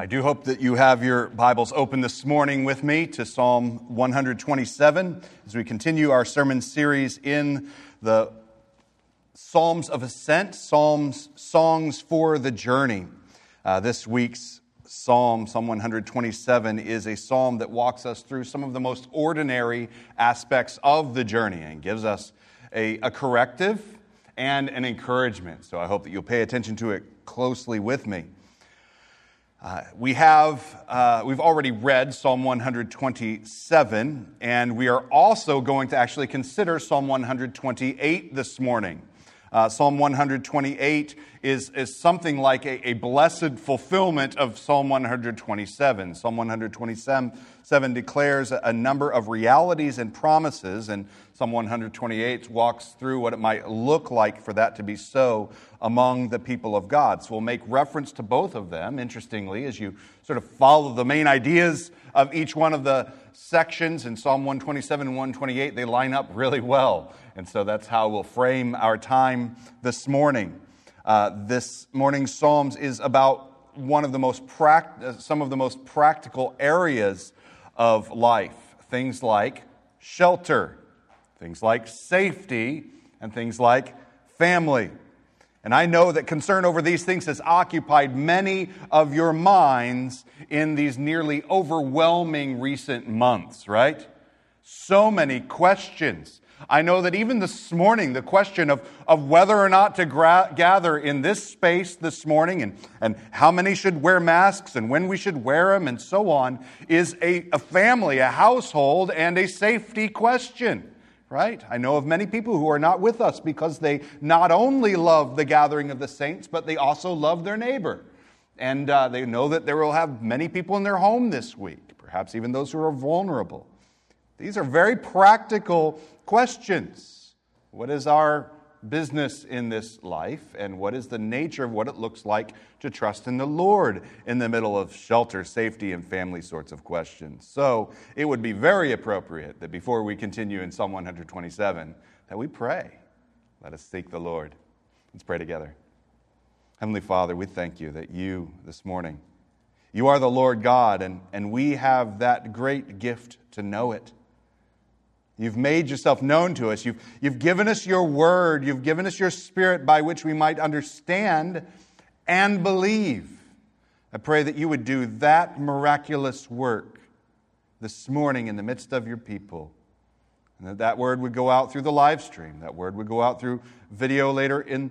I do hope that you have your Bibles open this morning with me to Psalm 127 as we continue our sermon series in the Psalms of Ascent, Psalms, Songs for the Journey. Uh, this week's Psalm, Psalm 127, is a psalm that walks us through some of the most ordinary aspects of the journey and gives us a, a corrective and an encouragement. So I hope that you'll pay attention to it closely with me. Uh, we have, uh, we've already read Psalm 127, and we are also going to actually consider Psalm 128 this morning. Uh, Psalm 128 is, is something like a, a blessed fulfillment of Psalm 127. Psalm 127 declares a number of realities and promises, and Psalm 128 walks through what it might look like for that to be so among the people of God. So we'll make reference to both of them, interestingly, as you sort of follow the main ideas of each one of the sections in Psalm 127 and 128. They line up really well. And so that's how we'll frame our time this morning. Uh, this morning's Psalms is about one of the most pract- uh, some of the most practical areas of life. Things like shelter, things like safety, and things like family. And I know that concern over these things has occupied many of your minds in these nearly overwhelming recent months, right? So many questions. I know that even this morning, the question of, of whether or not to gra- gather in this space this morning and, and how many should wear masks and when we should wear them and so on is a, a family, a household, and a safety question right? I know of many people who are not with us because they not only love the gathering of the saints, but they also love their neighbor. And uh, they know that they will have many people in their home this week, perhaps even those who are vulnerable. These are very practical questions. What is our business in this life and what is the nature of what it looks like to trust in the Lord in the middle of shelter, safety, and family sorts of questions. So it would be very appropriate that before we continue in Psalm 127, that we pray. Let us seek the Lord. Let's pray together. Heavenly Father, we thank you that you this morning, you are the Lord God, and, and we have that great gift to know it. You've made yourself known to us. You've, you've given us your word. You've given us your spirit by which we might understand and believe. I pray that you would do that miraculous work this morning in the midst of your people. And that that word would go out through the live stream. That word would go out through video later in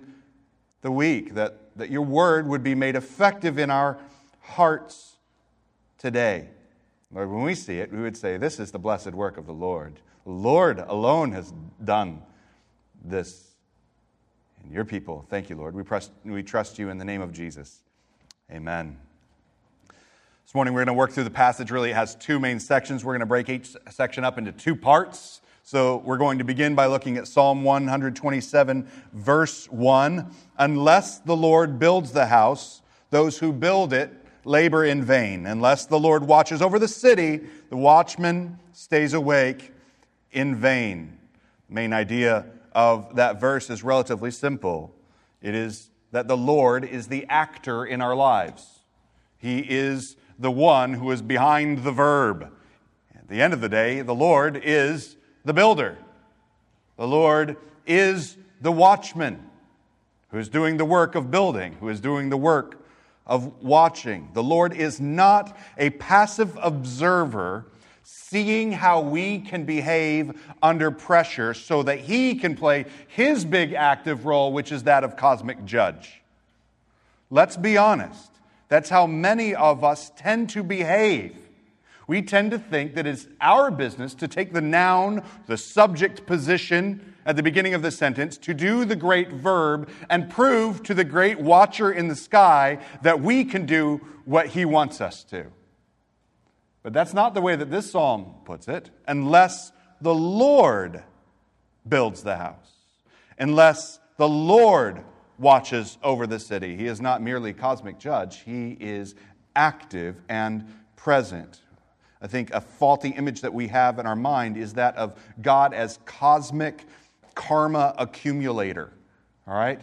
the week. That, that your word would be made effective in our hearts today. Lord, when we see it, we would say, This is the blessed work of the Lord. Lord alone has done this. And your people, thank you, Lord. We, trust, we trust you in the name of Jesus. Amen. This morning we're going to work through the passage. Really, it has two main sections. We're going to break each section up into two parts. So we're going to begin by looking at Psalm 127, verse 1. Unless the Lord builds the house, those who build it labor in vain. Unless the Lord watches over the city, the watchman stays awake in vain. The main idea of that verse is relatively simple it is that the Lord is the actor in our lives, He is the one who is behind the verb. At the end of the day, the Lord is the builder. The Lord is the watchman who is doing the work of building, who is doing the work of watching. The Lord is not a passive observer seeing how we can behave under pressure so that he can play his big active role, which is that of cosmic judge. Let's be honest. That's how many of us tend to behave. We tend to think that it's our business to take the noun, the subject position at the beginning of the sentence, to do the great verb, and prove to the great watcher in the sky that we can do what he wants us to. But that's not the way that this psalm puts it, unless the Lord builds the house, unless the Lord watches over the city. He is not merely cosmic judge, he is active and present. I think a faulty image that we have in our mind is that of God as cosmic karma accumulator. All right?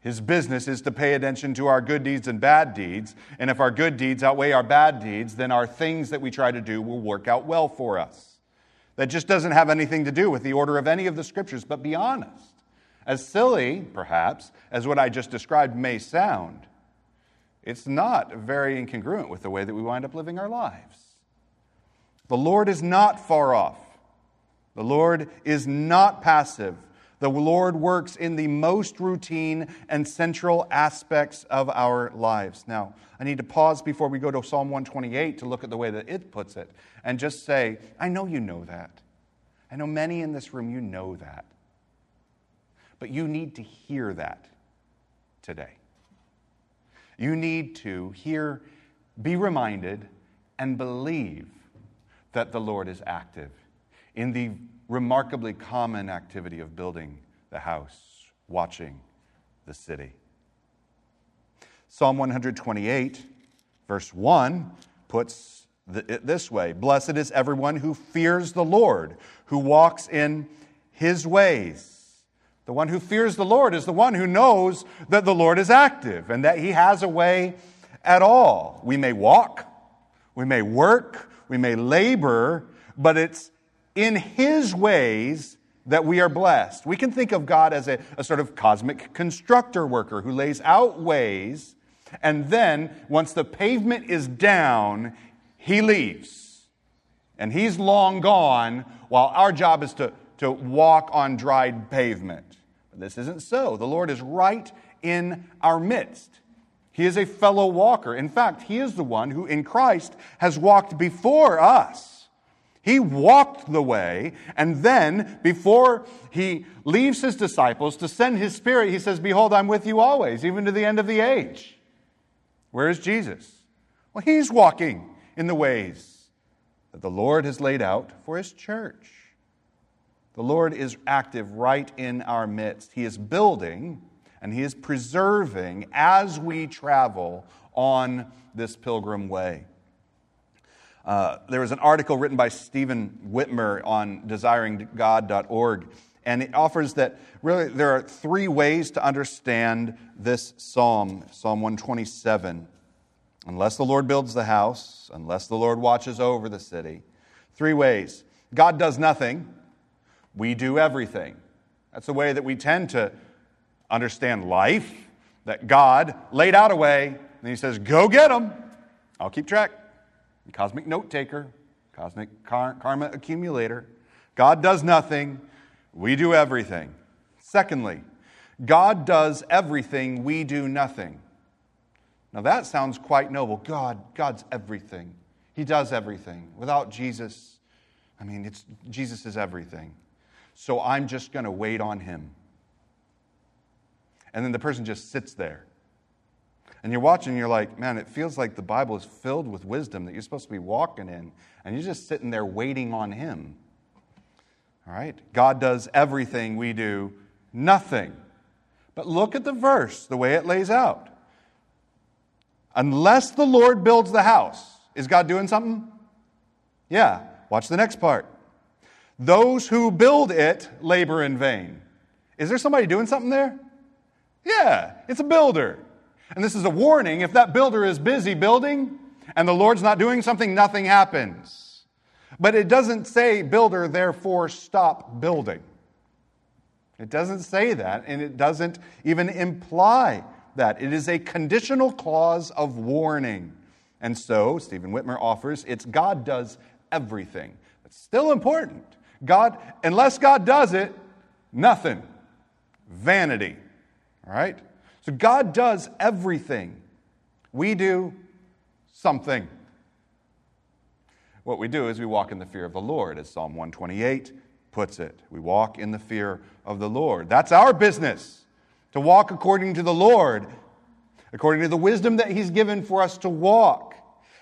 His business is to pay attention to our good deeds and bad deeds. And if our good deeds outweigh our bad deeds, then our things that we try to do will work out well for us. That just doesn't have anything to do with the order of any of the scriptures, but be honest. As silly, perhaps, as what I just described may sound, it's not very incongruent with the way that we wind up living our lives. The Lord is not far off. The Lord is not passive. The Lord works in the most routine and central aspects of our lives. Now, I need to pause before we go to Psalm 128 to look at the way that it puts it and just say, I know you know that. I know many in this room, you know that. But you need to hear that today. You need to hear, be reminded, and believe that the Lord is active in the remarkably common activity of building the house, watching the city. Psalm 128, verse 1, puts it this way Blessed is everyone who fears the Lord, who walks in his ways. The one who fears the Lord is the one who knows that the Lord is active and that he has a way at all. We may walk, we may work, we may labor, but it's in his ways that we are blessed. We can think of God as a, a, sort of cosmic constructor worker who lays out ways, and then once the pavement is down, he leaves. And he's long gone, while our job is to, to walk on dried pavement. But this isn't so. The Lord is right in our midst. He is a fellow walker. In fact, he is the one who in Christ has walked before us he walked the way, and then, before he leaves his disciples to send his spirit, he says, Behold, I'm with you always, even to the end of the age. Where is Jesus? Well, he's walking in the ways that the Lord has laid out for his church. The Lord is active right in our midst. He is building and he is preserving as we travel on this pilgrim way. Uh, there was an article written by Stephen Witmer on desiringgod.org, and it offers that really there are three ways to understand this psalm, Psalm 127. Unless the Lord builds the house, unless the Lord watches over the city. Three ways. God does nothing, we do everything. That's the way that we tend to understand life, that God laid out a way, and He says, Go get them. I'll keep track cosmic note taker, cosmic karma accumulator. God does nothing, we do everything. Secondly, God does everything, we do nothing. Now that sounds quite noble. God, God's everything. He does everything. Without Jesus, I mean, it's, Jesus is everything. So I'm just going to wait on him. And then the person just sits there and you're watching, you're like, man, it feels like the Bible is filled with wisdom that you're supposed to be walking in, and you're just sitting there waiting on Him. All right? God does everything, we do nothing. But look at the verse, the way it lays out. Unless the Lord builds the house, is God doing something? Yeah. Watch the next part. Those who build it labor in vain. Is there somebody doing something there? Yeah, it's a builder. And this is a warning if that builder is busy building and the Lord's not doing something, nothing happens. But it doesn't say, builder, therefore stop building. It doesn't say that, and it doesn't even imply that. It is a conditional clause of warning. And so, Stephen Witmer offers, it's God does everything. It's still important. God, unless God does it, nothing. Vanity. All right? So God does everything. We do something. What we do is we walk in the fear of the Lord, as Psalm 128 puts it. We walk in the fear of the Lord. That's our business, to walk according to the Lord, according to the wisdom that He's given for us to walk.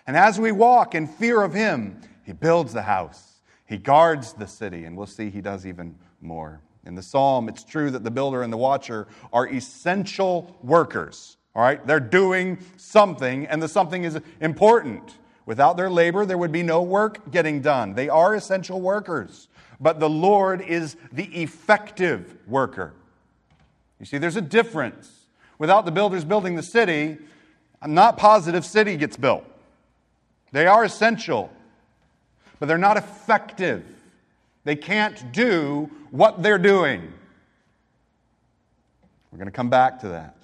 And as we walk in fear of Him, He builds the house, He guards the city, and we'll see He does even more. In the psalm, it's true that the builder and the watcher are essential workers. All right? They're doing something, and the something is important. Without their labor, there would be no work getting done. They are essential workers. But the Lord is the effective worker. You see, there's a difference. without the builders building the city, I'm not positive city gets built. They are essential, but they're not effective. They can't do what they're doing. We're going to come back to that.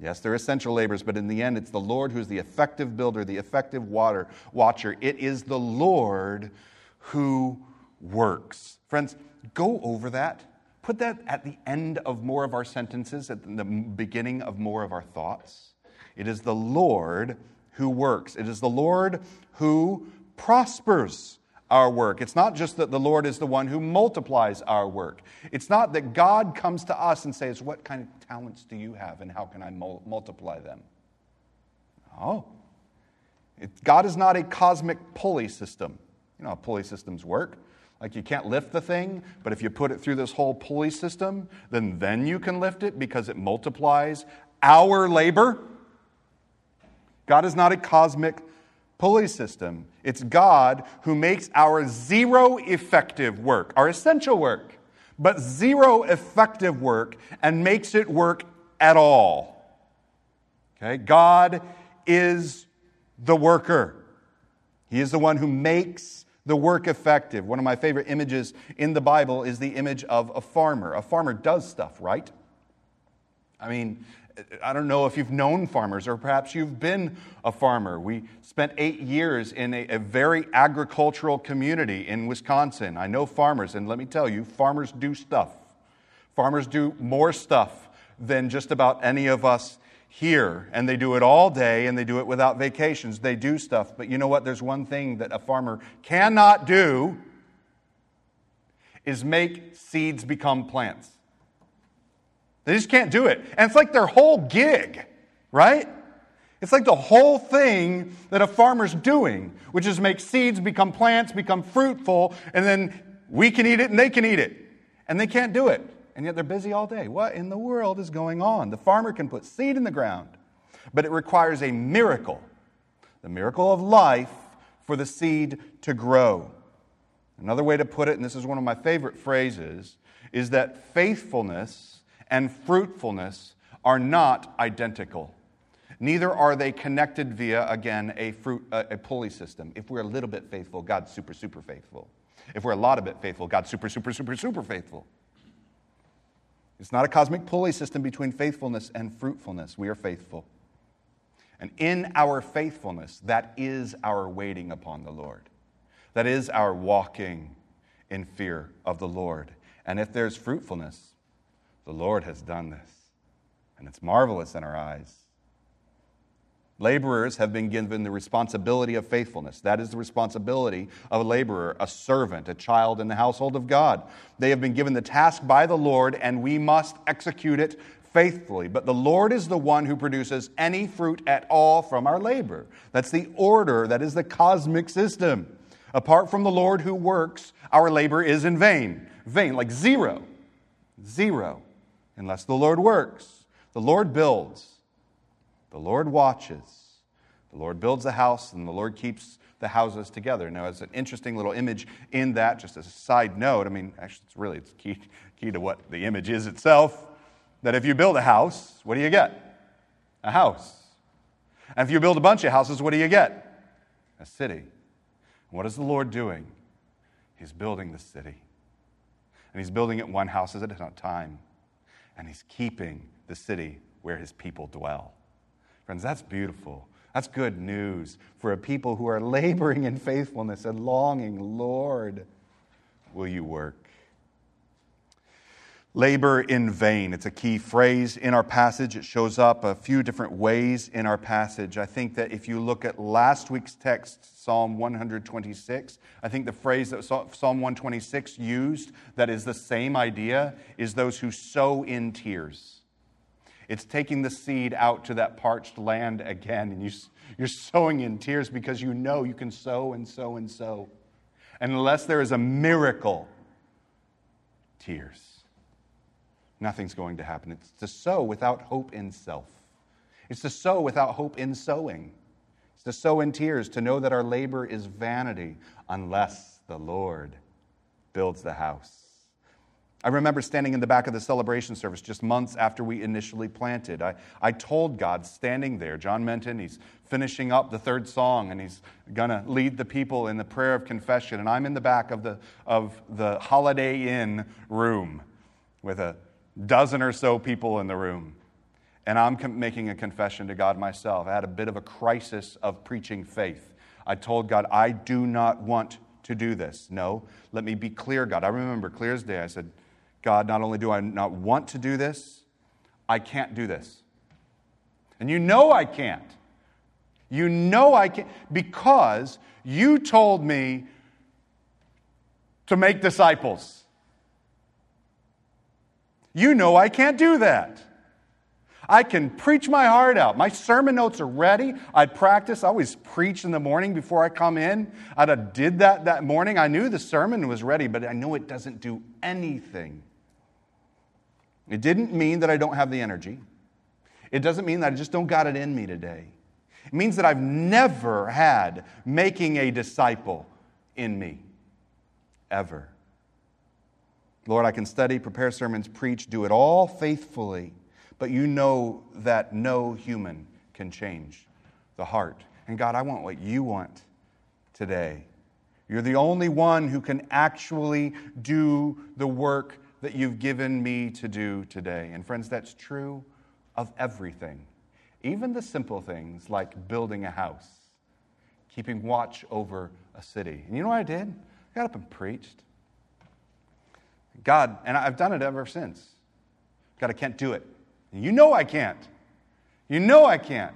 Yes, they're essential labors, but in the end, it's the Lord who's the effective builder, the effective water watcher. It is the Lord who works. Friends, go over that. Put that at the end of more of our sentences, at the beginning of more of our thoughts. It is the Lord who works. It is the Lord who prospers our work. It's not just that the Lord is the one who multiplies our work. It's not that God comes to us and says, What kind of talents do you have and how can I mul- multiply them? Oh, God is not a cosmic pulley system. You know how pulley systems work. Like you can't lift the thing, but if you put it through this whole pulley system, then then you can lift it because it multiplies our labor. God is not a cosmic pulley system. It's God who makes our zero effective work, our essential work, but zero effective work and makes it work at all. Okay? God is the worker. He is the one who makes the work effective. One of my favorite images in the Bible is the image of a farmer. A farmer does stuff, right? I mean, I don't know if you've known farmers or perhaps you've been a farmer. We spent eight years in a, a, very agricultural community in Wisconsin. I know farmers, and let me tell you, farmers do stuff. Farmers do more stuff than just about any of us here, and they do it all day and they do it without vacations. They do stuff, but you know what? There's one thing that a farmer cannot do is make seeds become plants. They just can't do it. And it's like their whole gig, right? It's like the whole thing that a farmer's doing, which is make seeds become plants, become fruitful, and then we can eat it and they can eat it. And they can't do it. And yet they're busy all day. What in the world is going on? The farmer can put seed in the ground, but it requires a miracle the miracle of life for the seed to grow. Another way to put it, and this is one of my favorite phrases, is that faithfulness and fruitfulness are not identical. Neither are they connected via, again, a, fruit, a, pulley system. If we're a little bit faithful, God's super, super faithful. If we're a lot of bit faithful, God's super, super, super, super faithful. It's not a cosmic pulley system between faithfulness and fruitfulness. We are faithful. And in our faithfulness, that is our waiting upon the Lord. That is our walking in fear of the Lord. And if there's fruitfulness, the Lord has done this, and it's marvelous in our eyes. Laborers have been given the responsibility of faithfulness. That is the responsibility of a laborer, a servant, a child in the household of God. They have been given the task by the Lord, and we must execute it faithfully. But the Lord is the one who produces any fruit at all from our labor. That's the order, that is the cosmic system. Apart from the Lord who works, our labor is in vain. Vain, like zero. Zero unless the Lord works. The Lord builds, the Lord watches, the Lord builds a house, and the Lord keeps the houses together. Now, as an interesting little image in that, just as a side note, I mean, actually, it's really it's key, key to what the image is itself. That if you build a house, what do you get? A house. And if you build a bunch of houses, what do you get? A city. what is the Lord doing? He's building the city. And He's building it one house at a time and he's keeping the city where his people dwell. Friends, that's beautiful. That's good news for a people who are laboring in faithfulness and longing, Lord, will you work? Labor in vain. It's a key phrase in our passage. It shows up a few different ways in our passage. I think that if you look at last week's text, Psalm 126, I think the phrase that Psalm 126 used, that is the same idea, is those who sow in tears. It's taking the seed out to that parched land again, and you, you're sowing in tears because you know you can sow and sow and sow. And unless there is a miracle, tears nothing's going to happen. It's to sow without hope in self. It's to sow without hope in sowing. It's to sow in tears, to know that our labor is vanity unless the Lord builds the house. I remember standing in the back of the celebration service just months after we initially planted. I, I told God, standing there, John Menton, he's finishing up the third song and he's going to lead the people in the prayer of confession. And I'm in the back of the, of the Holiday Inn room with a dozen or so people in the room. And I'm com- making a confession to God myself. I had a bit of a crisis of preaching faith. I told God, I do not want to do this. No, let me be clear, God. I remember clear as day. I said, God, not only do I not want to do this, I can't do this. And you know I can't. You know I can't because you told me to make disciples. You know I can't do that. I can preach my heart out. My sermon notes are ready. I'd practice. I always preach in the morning before I come in. Have did that that morning. I knew the sermon was ready, but I know it doesn't do anything it didn't mean that I don't have the energy. It doesn't mean that I just don't got it in me today. It means that I've never had making a disciple in me, ever. Lord, I can study, prepare sermons, preach, do it all faithfully, but you know that no human can change the heart. And God, I want what you want today. You're the only one who can actually do the work that you've given me to do today. And friends, that's true of everything, even the simple things like building a house, keeping watch over a city. And you know what I did? I got up and preached. God, and I've done it ever since. God, I can't do it. You know I can't. You know I can't.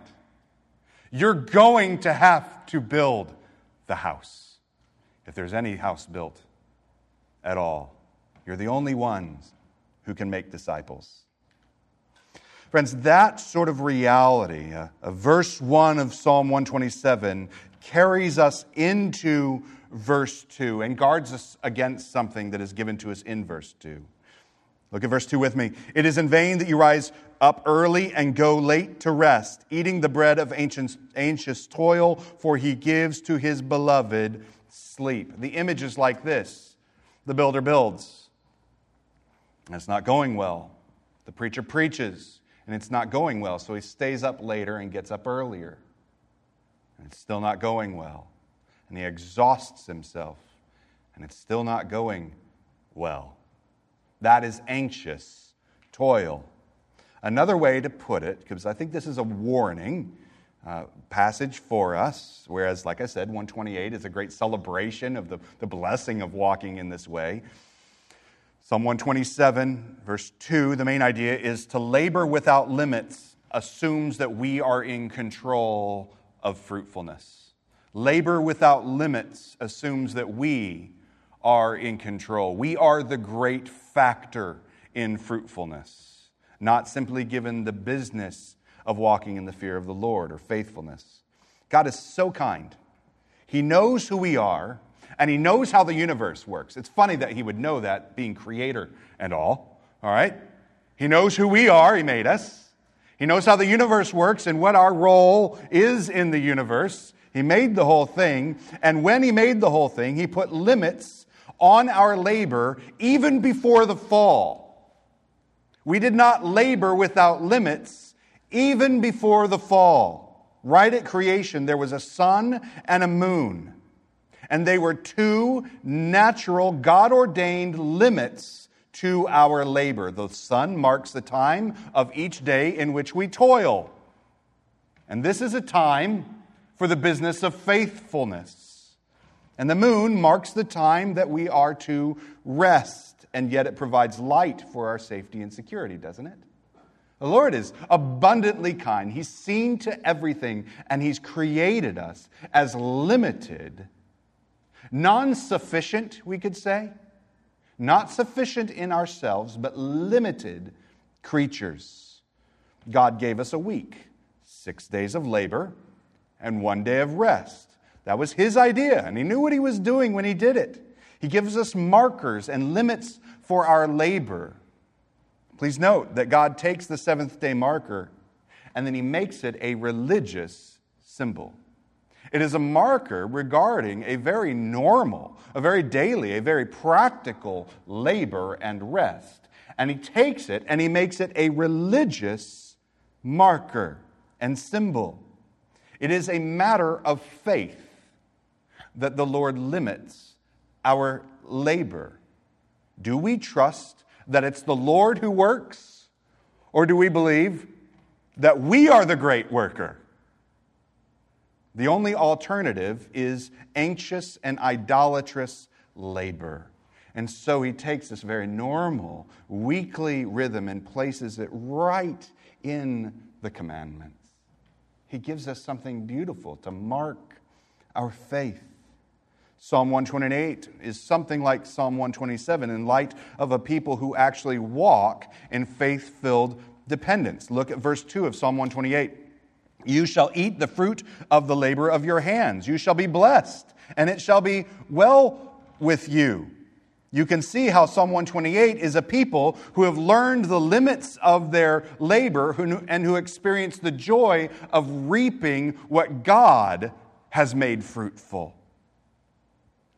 You're going to have to build the house, if there's any house built at all. You're the only ones who can make disciples. Friends, that sort of reality, uh, verse 1 of Psalm 127, carries us into verse 2 and guards us against something that is given to us in verse 2. Look at verse 2 with me. It is in vain that you rise up early and go late to rest, eating the bread of anxious toil, for he gives to his beloved sleep. The image is like this the builder builds and it's not going well. The preacher preaches, and it's not going well, so he stays up later and gets up earlier. And it's still not going well. And he exhausts himself, and it's still not going well. That is anxious toil. Another way to put it, because I think this is a warning uh, passage for us, whereas, like I said, 128 is a great celebration of the, the blessing of walking in this way. Psalm 127, verse 2, the main idea is to labor without limits assumes that we are in control of fruitfulness. Labor without limits assumes that we are in control. We are the great factor in fruitfulness, not simply given the business of walking in the fear of the Lord or faithfulness. God is so kind. He knows who we are and he knows how the universe works. It's funny that he would know that, being creator and all. All right? He knows who we are, he made us. He knows how the universe works and what our role is in the universe. He made the whole thing. And when he made the whole thing, he put limits on our labor even before the fall. We did not labor without limits even before the fall. Right at creation, there was a sun and a moon and they were two natural, God ordained limits to our labor. The sun marks the time of each day in which we toil. And this is a time for the business of faithfulness. And the moon marks the time that we are to rest, and yet it provides light for our safety and security, doesn't it? The Lord is abundantly kind. He's seen to everything, and He's created us as limited Non sufficient, we could say. Not sufficient in ourselves, but limited creatures. God gave us a week, six days of labor, and one day of rest. That was His idea, and He knew what He was doing when He did it. He gives us markers and limits for our labor. Please note that God takes the seventh day marker and then He makes it a religious symbol. It is a marker regarding a very normal, a very daily, a very practical labor and rest. And he takes it and he makes it a religious marker and symbol. It is a matter of faith that the Lord limits our labor. Do we trust that it's the Lord who works? Or do we believe that we are the great worker? The only alternative is anxious and idolatrous labor. And so he takes this very normal weekly rhythm and places it right in the commandments. He gives us something beautiful to mark our faith. Psalm 128 is something like Psalm 127 in light of a people who actually walk in faith filled dependence. Look at verse 2 of Psalm 128. You shall eat the fruit of the labor of your hands. You shall be blessed, and it shall be well with you. You can see how Psalm 128 is a people who have learned the limits of their labor and who experience the joy of reaping what God has made fruitful.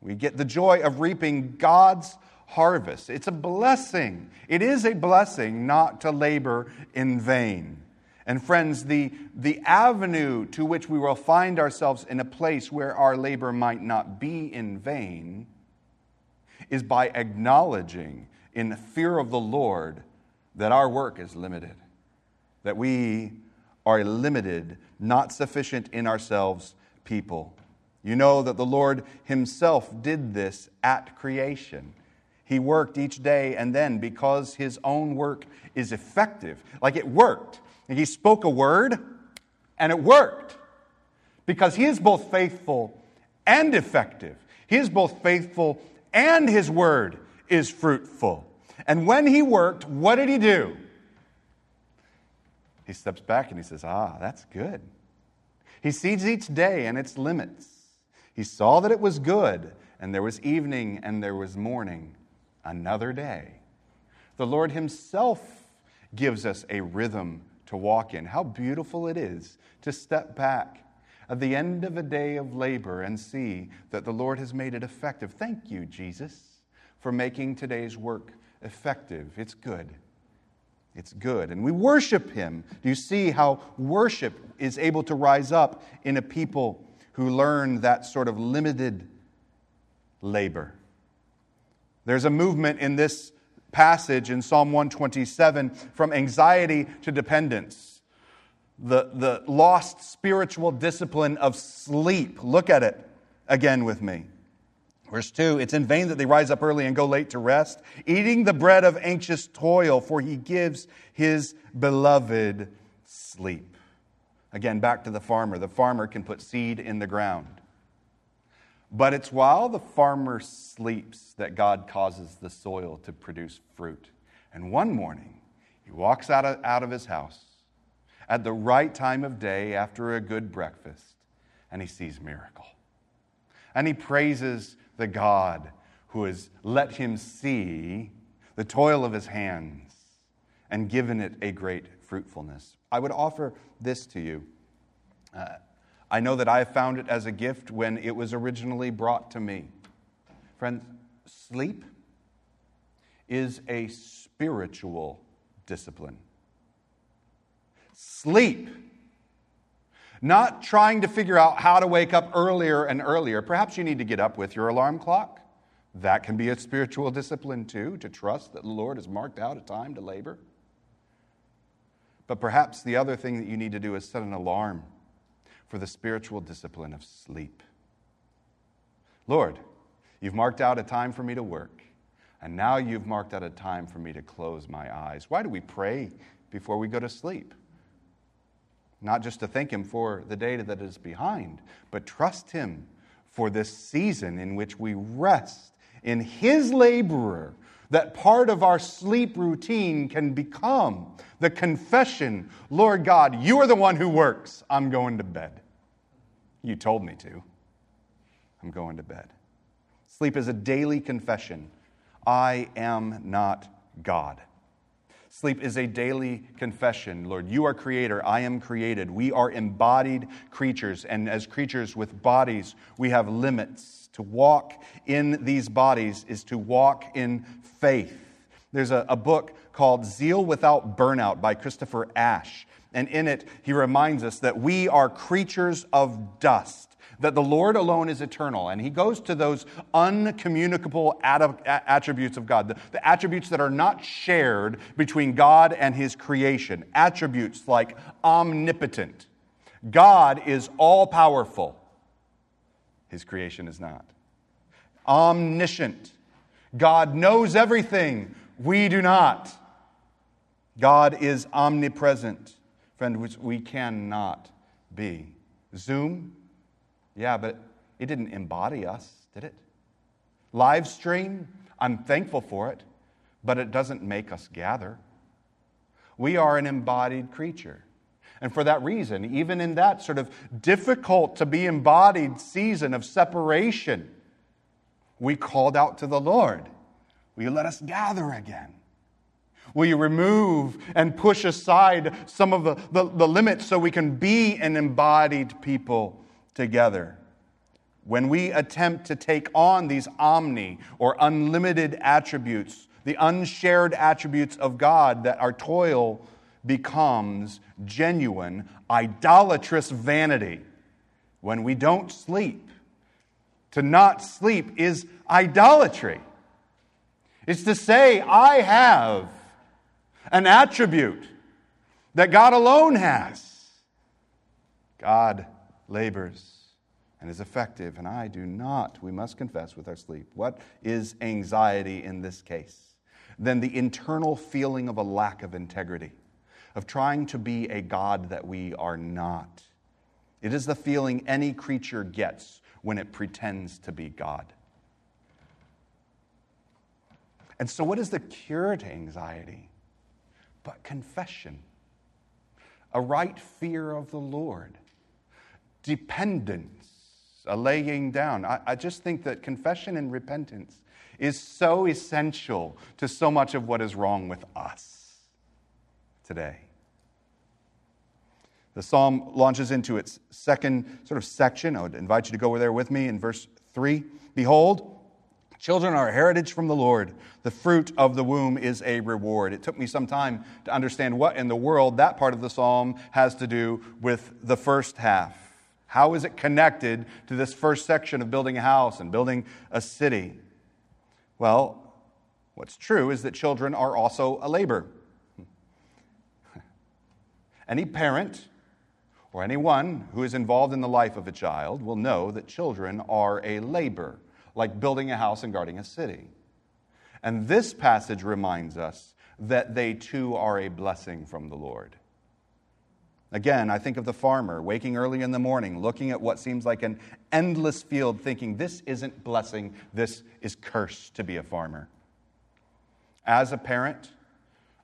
We get the joy of reaping God's harvest. It's a blessing. It is a blessing not to labor in vain. And friends, the, the avenue to which we will find ourselves in a place where our labor might not be in vain is by acknowledging in fear of the Lord that our work is limited, that we are a limited, not sufficient in ourselves people. You know that the Lord Himself did this at creation. He worked each day, and then because His own work is effective, like it worked, and he spoke a word, and it worked because he is both faithful and effective. He is both faithful and his word is fruitful. And when he worked, what did he do? He steps back and he says, Ah, that's good. He sees each day and its limits. He saw that it was good, and there was evening and there was morning, another day. The Lord Himself gives us a rhythm to walk in. How beautiful it is to step back at the end of a day of labor and see that the Lord has made it effective. Thank you, Jesus, for making today's work effective. It's good. It's good. And we worship Him. Do you see how worship is able to rise up in a people who learn that sort of limited labor? There's a movement in this passage in Psalm 127 from anxiety to dependence. The, the lost spiritual discipline of sleep. Look at it again with me. Verse 2 It's in vain that they rise up early and go late to rest, eating the bread of anxious toil, for he gives his beloved sleep. Again, back to the farmer. The farmer can put seed in the ground. But it's while the farmer sleeps that God causes the soil to produce fruit. And one morning, he walks out of, out of his house at the right time of day after a good breakfast, and he sees miracle. And he praises the God who has let him see the toil of his hands and given it a great fruitfulness. I would offer this to you. Uh, I know that I found it as a gift when it was originally brought to me. Friends, sleep is a spiritual discipline. Sleep. Not trying to figure out how to wake up earlier and earlier. Perhaps you need to get up with your alarm clock. That can be a spiritual discipline too, to trust that the Lord has marked out a time to labor. But perhaps the other thing that you need to do is set an alarm for the spiritual discipline of sleep. Lord, you've marked out a time for me to work, and now you've marked out a time for me to close my eyes. Why do we pray before we go to sleep? Not just to thank Him for the day that is behind, but trust Him for this season in which we rest in His laborer that part of our sleep routine can become the confession Lord God, you are the one who works. I'm going to bed. You told me to. I'm going to bed. Sleep is a daily confession I am not God. Sleep is a daily confession. Lord, you are creator, I am created. We are embodied creatures, and as creatures with bodies, we have limits. To walk in these bodies is to walk in faith. There's a, a book called Zeal Without Burnout by Christopher Ash. And in it, he reminds us that we are creatures of dust that the Lord alone is eternal. And he goes to those uncommunicable attributes of God, the, the, attributes that are not shared between God and his creation. Attributes like omnipotent. God is all powerful, his creation is not. Omniscient. God knows everything, we do not. God is omnipresent, friend, which we cannot be. Zoom, yeah, but it didn't embody us, did it? Live stream, I'm thankful for it, but it doesn't make us gather. We are an embodied creature. And for that reason, even in that sort of difficult to be embodied season of separation, we called out to the Lord Will you let us gather again? Will you remove and push aside some of the, the, the limits so we can be an embodied people together. When we attempt to take on these omni or unlimited attributes, the unshared attributes of God, that our toil becomes genuine, idolatrous vanity. When we don't sleep, to not sleep is idolatry. It's to say, I have an attribute that God alone has. God labors and is effective, and I do not, we must confess, with our sleep. What is anxiety in this case? Then the internal feeling of a lack of integrity, of trying to be a God that we are not. It is the feeling any creature gets when it pretends to be God. And so, what is the cure to anxiety? But confession, a right fear of the Lord dependence, a laying down. I, I just think that confession and repentance is so essential to so much of what is wrong with us today. The psalm launches into its second sort of section. I would invite you to go over there with me in verse 3. Behold, Children are a heritage from the Lord. The fruit of the womb is a reward. It took me some time to understand what in the world that part of the psalm has to do with the first half. How is it connected to this first section of building a house and building a city? Well, what's true is that children are also a labor. Any parent or anyone who is involved in the life of a child will know that children are a labor, like building a house and guarding a city. And this passage reminds us that they too are a blessing from the Lord. Again, I think of the farmer waking early in the morning, looking at what seems like an endless field, thinking, this isn't blessing, this is curse to be a farmer. As a parent,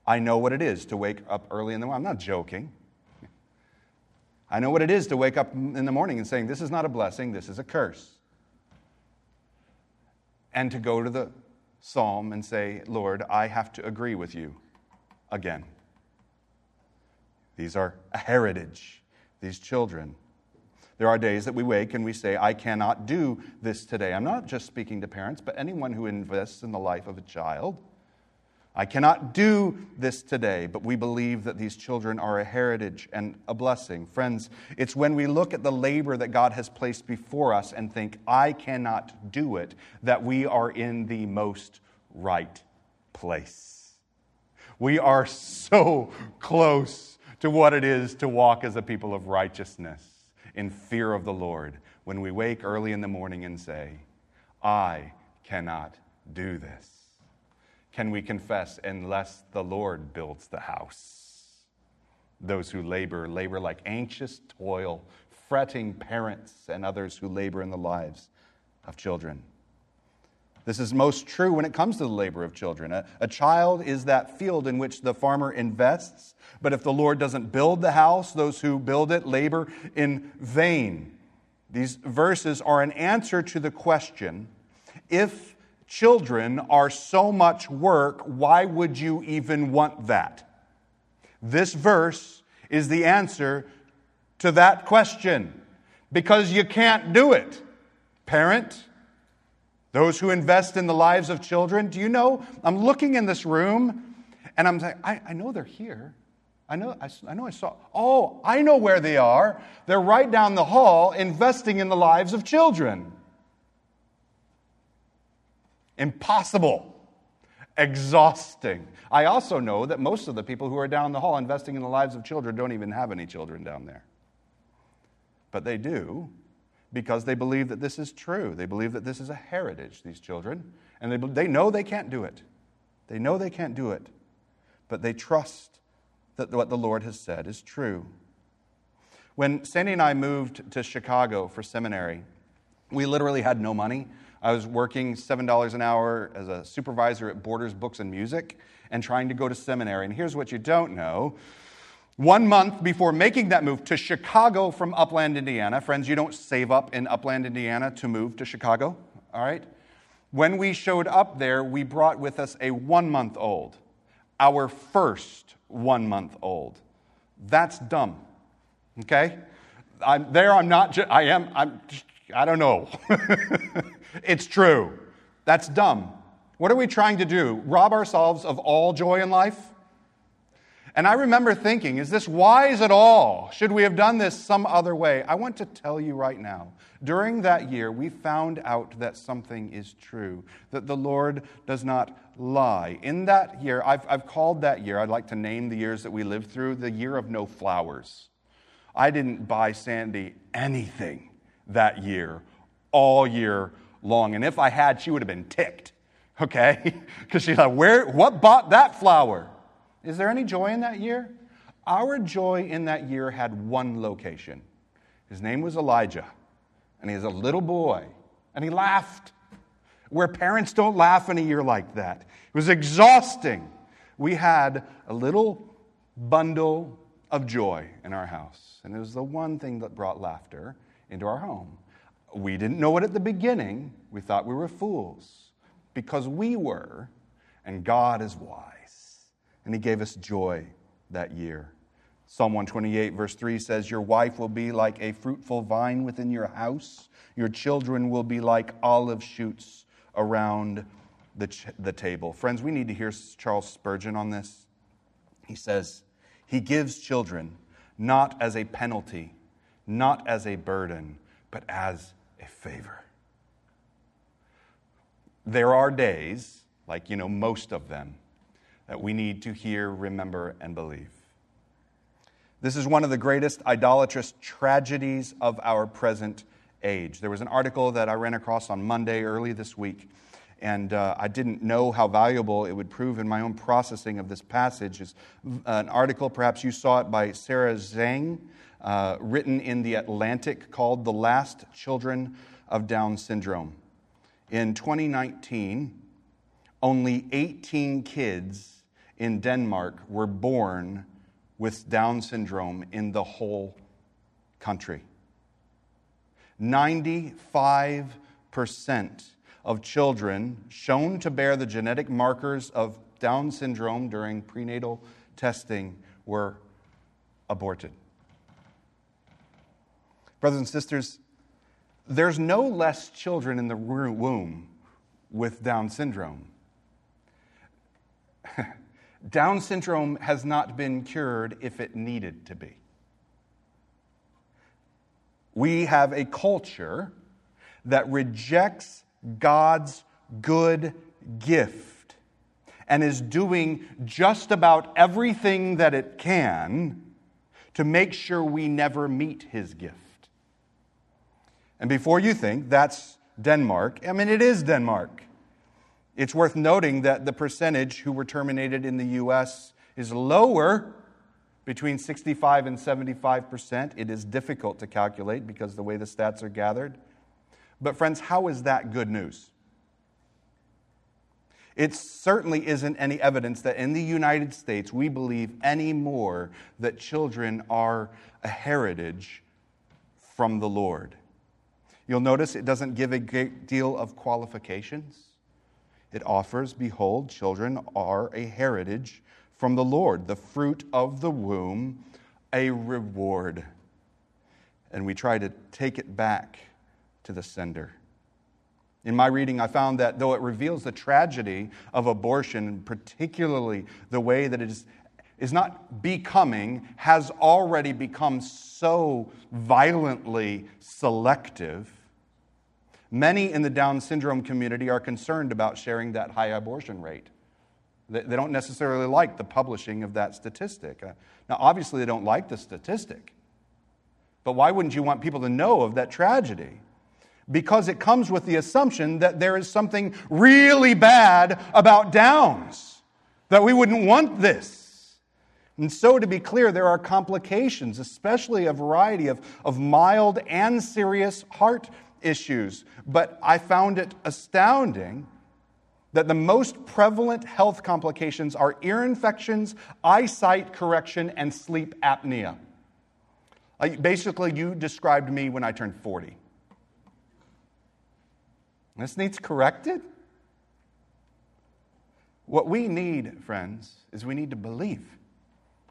I know what it is to wake up early in the morning. I'm not joking. I know what it is to wake up in the morning and saying, This is not a blessing, this is a curse. And to go to the psalm and say, Lord, I have to agree with you again. These are a heritage, these children. There are days that we wake and we say, I cannot do this today. I'm not just speaking to parents, but anyone who invests in the life of a child. I cannot do this today, but we believe that these children are a heritage and a blessing. Friends, it's when we look at the labor that God has placed before us and think, I cannot do it, that we are in the most right place. We are so close to what it is to walk as a people of righteousness in fear of the Lord when we wake early in the morning and say, I cannot do this? Can we confess, unless the Lord builds the house? Those who labor, labor like anxious toil, fretting parents and others who labor in the lives of children. This is most true when it comes to the labor of children. A, a, child is that field in which the farmer invests, but if the Lord doesn't build the house, those who build it labor in vain. These verses are an answer to the question if children are so much work, why would you even want that? This verse is the answer to that question because you can't do it. Parent, those who invest in the lives of children, do you know? I'm looking in this room and I'm like, I, I know they're here. I know, I, I know I saw. Oh, I know where they are. They're right down the hall investing in the lives of children. Impossible. Exhausting. I also know that most of the people who are down the hall investing in the lives of children don't even have any children down there. But they do because they believe that this is true. They believe that this is a heritage, these children. And they, they know they can't do it. They know they can't do it. But they trust that what the Lord has said is true. When Sandy and I moved to Chicago for seminary, we literally had no money. I was working $7 an hour as a supervisor at Borders Books and Music and trying to go to seminary. And here's what you don't know. One month before making that move to Chicago from Upland, Indiana, friends, you don't save up in Upland, Indiana to move to Chicago, all right? When we showed up there, we brought with us a one month old, our first one month old. That's dumb. Okay? I'm, there, I'm not, ju- I am, I'm, I don't know. it's true. That's dumb. What are we trying to do? Rob ourselves of all joy in life? And I remember thinking, is this wise at all? Should we have done this some other way? I want to tell you right now. During that year, we found out that something is true, that the Lord does not lie. In that year, I've, I've called that year, I'd like to name the years that we lived through, the year of no flowers. I didn't buy Sandy anything that year, all year long. And if I had, she would have been ticked, okay? Because she's like, Where, what bought that flower? Is there any joy in that year? Our joy in that year had one location. His name was Elijah, and he was a little boy, and he laughed. Where parents don't laugh in a year like that. It was exhausting. We had a little bundle of joy in our house, and it was the one thing that brought laughter into our home. We didn't know it at the beginning. We thought we were fools because we were, and God is wise and he gave us joy that year. Psalm 128, verse 3 says, Your wife will be like a fruitful vine within your house, your children will be like olive shoots around the, ch- the table. Friends, we need to hear Charles Spurgeon on this. He says, He gives children not as a penalty, not as a burden, but as a favor. There are days, like, you know, most of them, that we need to hear, remember, and believe. This is one of the greatest idolatrous tragedies of our present age. There was an article that I ran across on Monday early this week, and uh, I didn't know how valuable it would prove in my own processing of this passage. It's an article, perhaps you saw it, by Sarah Zhang, uh, written in The Atlantic called The Last Children of Down Syndrome. In 2019, only 18 kids in Denmark were born with Down syndrome in the whole country. 95% of children shown to bear the genetic markers of Down syndrome during prenatal testing were aborted. Brothers and sisters, there's no less children in the womb with Down syndrome. Down syndrome has not been cured if it needed to be. We have a culture that rejects God's good gift and is doing just about everything that it can to make sure we never meet his gift. And before you think that's Denmark, I mean, it is Denmark. It's worth noting that the percentage who were terminated in the U.S. is lower, between 65 and 75 percent. It is difficult to calculate because the way the stats are gathered. But, friends, how is that good news? It certainly isn't any evidence that in the United States we believe anymore that children are a heritage from the Lord. You'll notice it doesn't give a great deal of qualifications. It offers, Behold, children are a heritage from the Lord, the fruit of the womb, a reward. And we try to take it back to the sender. In my reading, I found that though it reveals the tragedy of abortion, particularly the way that it is, is not becoming, has already become so violently selective, many in the Down syndrome community are concerned about sharing that high abortion rate. They don't necessarily like the publishing of that statistic. Uh, now, obviously, they don't like the statistic. But why wouldn't you want people to know of that tragedy? Because it comes with the assumption that there is something really bad about Downs, that we wouldn't want this. And so, to be clear, there are complications, especially a variety of, of mild and serious heart issues. But I found it astounding that the most prevalent health complications are ear infections, eyesight correction, and sleep apnea. basically, you described me when I turned 40. This needs corrected. What we need, friends, is we need to believe.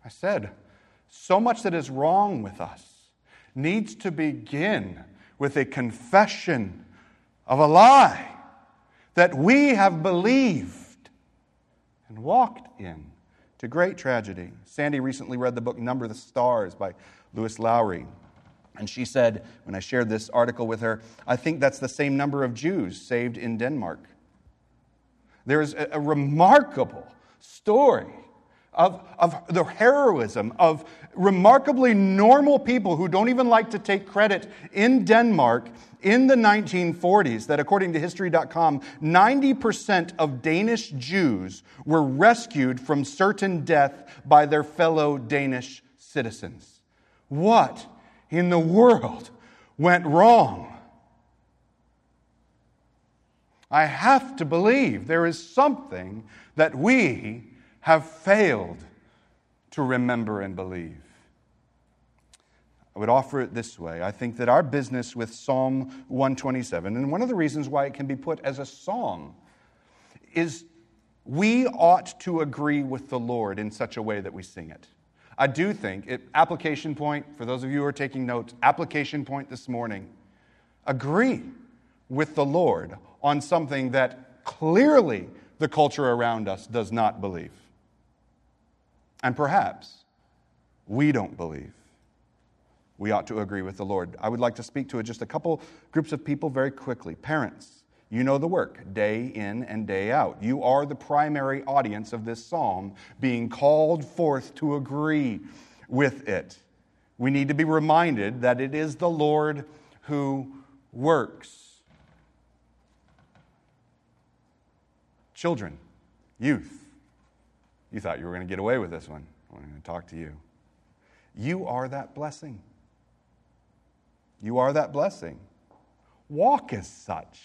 I said, so much that is wrong with us needs to begin with a confession of a lie that we have believed and walked in to great tragedy. Sandy recently read the book Number the Stars by Lois Lowry. And she said, when I shared this article with her, I think that's the same number of Jews saved in Denmark. There's a, a remarkable story of, of the heroism of remarkably normal people who don't even like to take credit in Denmark in the 1940s that, according to History.com, 90% of Danish Jews were rescued from certain death by their fellow Danish citizens. What in the world went wrong? I have to believe there is something that we have failed to remember and believe. I would offer it this way. I think that our business with Psalm 127, and one of the reasons why it can be put as a song, is we ought to agree with the Lord in such a way that we sing it. I do think, it, application point, for those of you who are taking notes, application point this morning, agree with the Lord on something that clearly the culture around us does not believe. And perhaps we don't believe. We ought to agree with the Lord. I would like to speak to just a couple groups of people very quickly. Parents, you know the work day in and day out. You are the primary audience of this psalm, being called forth to agree with it. We need to be reminded that it is the Lord who works. Children, youth, you thought you were going to get away with this one. I'm going to talk to you. You are that blessing. You are that blessing. Walk as such.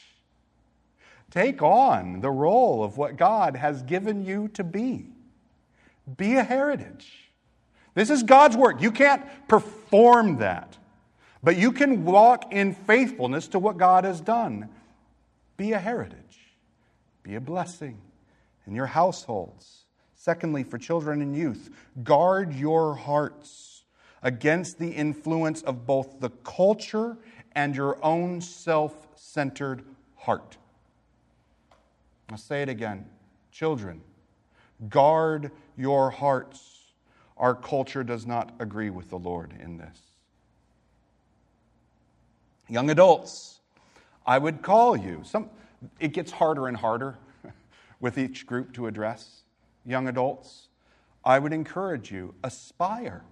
Take on the role of what God has given you to be. Be a heritage. This is God's work. You can't perform that, but you can walk in faithfulness to what God has done. Be a heritage. Be a blessing in your households Secondly, for children and youth, guard your hearts against the influence of both the culture and your own self centered heart. I'll say it again. Children, guard your hearts. Our culture does not agree with the Lord in this. Young adults, I would call you. Some, it gets harder and harder with each group to address young adults, I would encourage you aspire.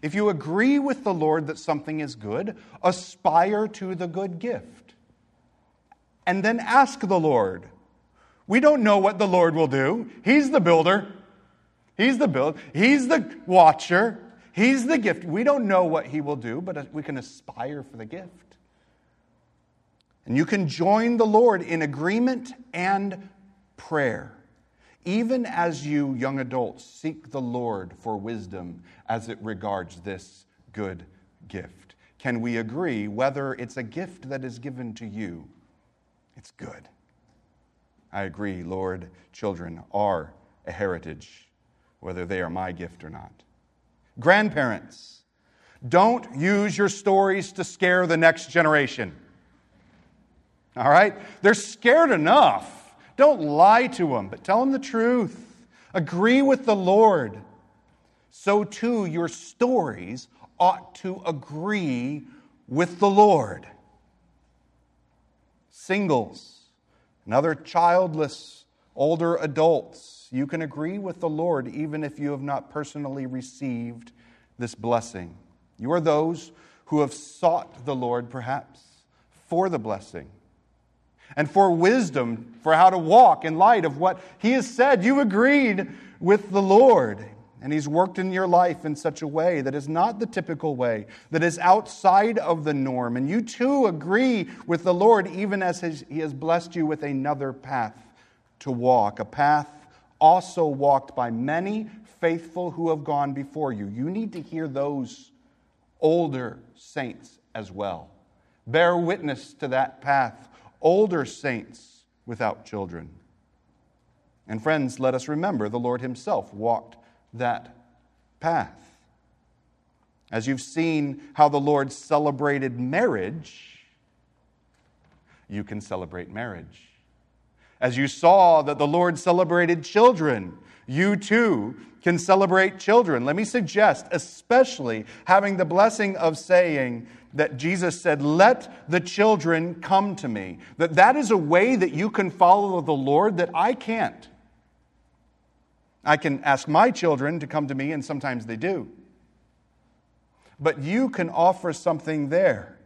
If you agree with the Lord that something is good, aspire to the good gift. And then ask the Lord. We don't know what the Lord will do. He's the builder. He's the builder. He's the watcher. He's the gift. We don't know what he will do, but we can aspire for the gift. And you can join the Lord in agreement and prayer even as you, young adults, seek the Lord for wisdom as it regards this good gift. Can we agree whether it's a gift that is given to you? It's good. I agree, Lord, children are a heritage, whether they are my gift or not. Grandparents, don't use your stories to scare the next generation. All right? They're scared enough. Don't lie to them, but tell them the truth. Agree with the Lord. So too, your stories ought to agree with the Lord. Singles and other childless older adults, you can agree with the Lord even if you have not personally received this blessing. You are those who have sought the Lord, perhaps, for the blessing and for wisdom for how to walk in light of what He has said. You've agreed with the Lord. And He's worked in your life in such a way that is not the typical way, that is outside of the norm. And you too agree with the Lord, even as He has blessed you with another path to walk, a path also walked by many faithful who have gone before you. You need to hear those older saints as well. Bear witness to that path, older saints without children. And friends, let us remember the Lord Himself walked that path. As you've seen how the Lord celebrated marriage, you can celebrate marriage. As you saw that the Lord celebrated children, you too can celebrate children. Let me suggest, especially having the blessing of saying that Jesus said, Let the children come to me. That that is a way that you can follow the Lord that I can't. I can ask my children to come to me, and sometimes they do. But you can offer something there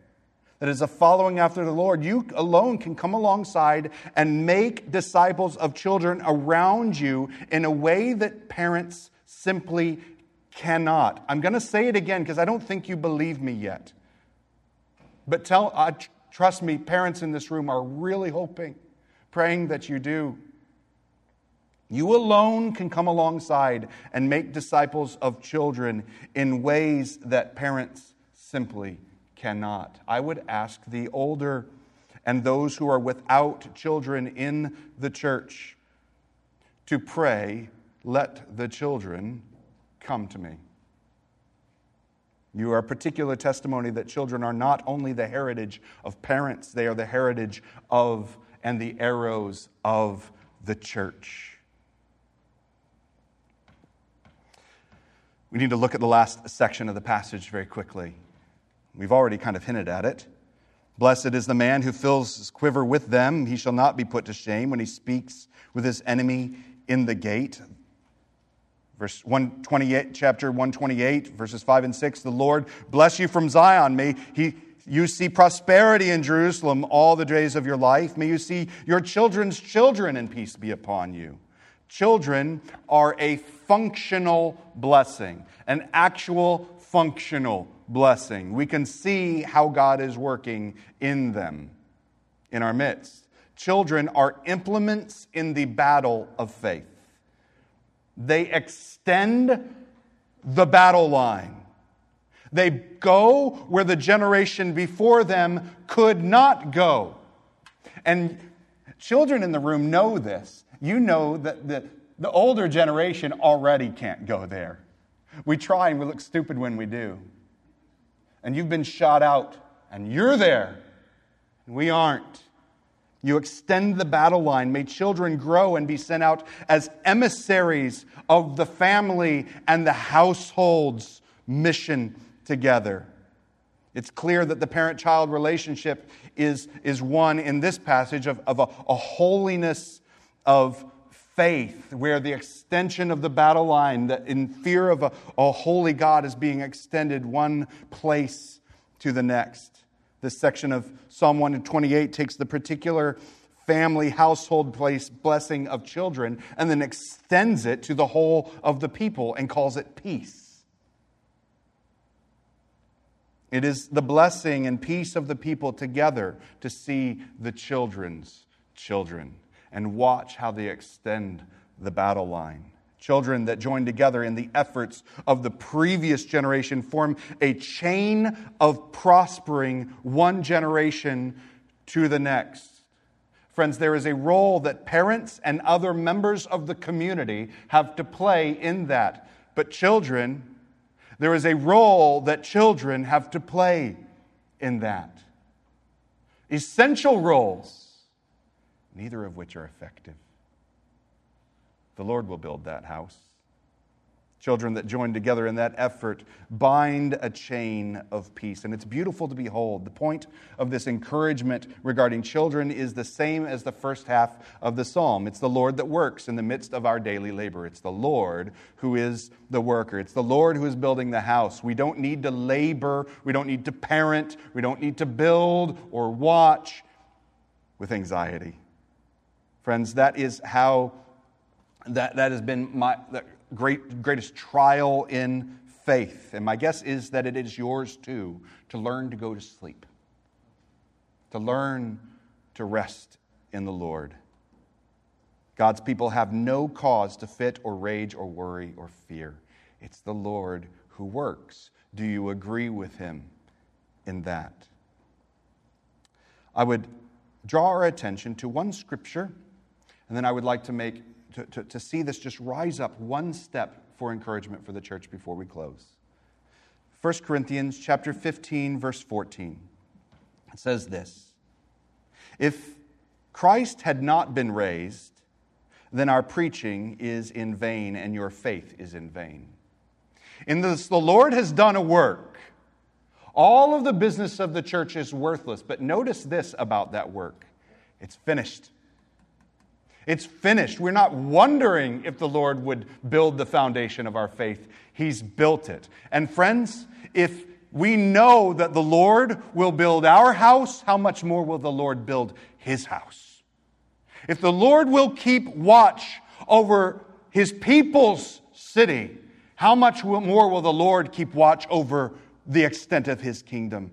that is a following after the Lord. You alone can come alongside and make disciples of children around you in a way that parents simply cannot. I'm going to say it again because I don't think you believe me yet. But tell, uh, trust me, parents in this room are really hoping, praying that you do. You alone can come alongside and make disciples of children in ways that parents simply cannot. I would ask the older and those who are without children in the church to pray, Let the children come to me. You are a particular testimony that children are not only the heritage of parents, they are the heritage of and the arrows of the church. We need to look at the last section of the passage very quickly. We've already kind of hinted at it. Blessed is the man who fills his quiver with them. He shall not be put to shame when he speaks with his enemy in the gate. Verse 128, chapter 128, verses 5 and 6. The Lord bless you from Zion. May he, you see prosperity in Jerusalem all the days of your life. May you see your children's children, and peace be upon you. Children are a functional blessing, an actual functional blessing. We can see how God is working in them, in our midst. Children are implements in the battle of faith, they extend the battle line. They go where the generation before them could not go. And children in the room know this you know that the, the older generation already can't go there. We try and we look stupid when we do. And you've been shot out, and you're there, and we aren't. You extend the battle line. May children grow and be sent out as emissaries of the family and the household's mission together. It's clear that the parent child relationship is, is one in this passage of, of a, a holiness of faith, where the extension of the battle line, that in fear of a, a holy God, is being extended one place to the next. This section of Psalm 128 takes the particular family, household place blessing of children and then extends it to the whole of the people and calls it peace. It is the blessing and peace of the people together to see the children's children and watch how they extend the battle line. Children that join together in the efforts of the previous generation form a chain of prospering one generation to the next. Friends, there is a role that parents and other members of the community have to play in that. But children, there is a role that children have to play in that. Essential roles, neither of which are effective. The Lord will build that house. Children that join together in that effort bind a chain of peace. And it's beautiful to behold. The point of this encouragement regarding children is the same as the first half of the psalm it's the Lord that works in the midst of our daily labor. It's the Lord who is the worker. It's the Lord who is building the house. We don't need to labor, we don't need to parent, we don't need to build or watch with anxiety. Friends, that is how that, that has been my, great, greatest trial in faith. And my guess is that it is yours too to learn to go to sleep, to learn to rest in the Lord. God's people have no cause to fit or rage or worry or fear. It's the Lord who works. Do you agree with him in that? I would draw our attention to one scripture, and then I would like to make to, to, to see this just rise up one step for encouragement for the church before we close. 1 Corinthians chapter 15 verse 14. It says this. If Christ had not been raised, then our preaching is in vain and your faith is in vain. In this, the Lord has done a work. All of the business of the church is worthless, but notice this about that work it's finished. It's finished. We're not wondering if the Lord would build the foundation of our faith. He's built it. And friends, if we know that the Lord will build our house, how much more will the Lord build his house? If the Lord will keep watch over his people's city, how much more will the Lord keep watch over the extent of his kingdom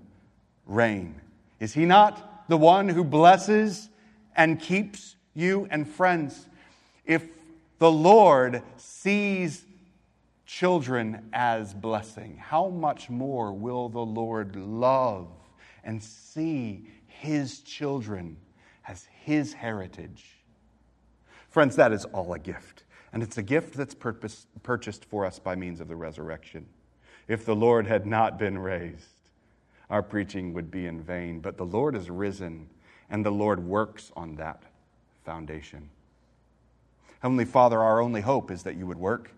reign? Is he not the one who blesses and keeps you and friends, if the Lord sees children as blessing, how much more will the Lord love and see his children as his heritage? Friends, that is all a gift. And it's a gift that's purpose, purchased for us by means of the resurrection. If the Lord had not been raised, our preaching would be in vain. But the Lord is risen, and the Lord works on that foundation. Heavenly Father, our only hope is that you would work.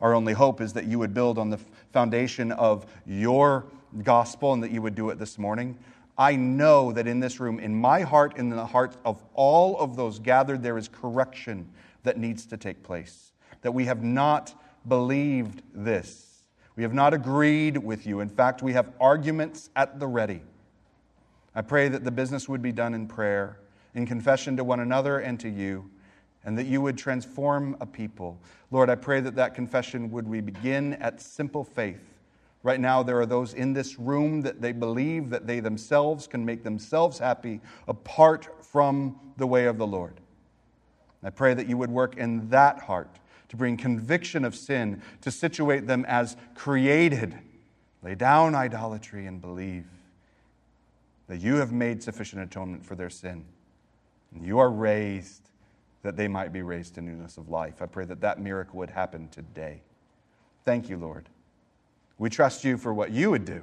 Our only hope is that you would build on the foundation of your gospel and that you would do it this morning. I know that in this room, in my heart, in the hearts of all of those gathered, there is correction that needs to take place. That we have not believed this. We have not agreed with you. In fact, we have arguments at the ready. I pray that the business would be done in prayer in confession to one another and to you, and that you would transform a people. Lord, I pray that that confession would we begin at simple faith. Right now, there are those in this room that they believe that they themselves can make themselves happy apart from the way of the Lord. I pray that you would work in that heart to bring conviction of sin, to situate them as created. Lay down idolatry and believe that you have made sufficient atonement for their sin. You are raised that they might be raised to newness of life. I pray that that miracle would happen today. Thank you, Lord. We trust you for what you would do.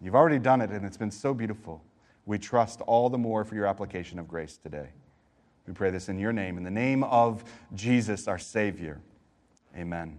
You've already done it, and it's been so beautiful. We trust all the more for your application of grace today. We pray this in your name, in the name of Jesus, our Savior. Amen.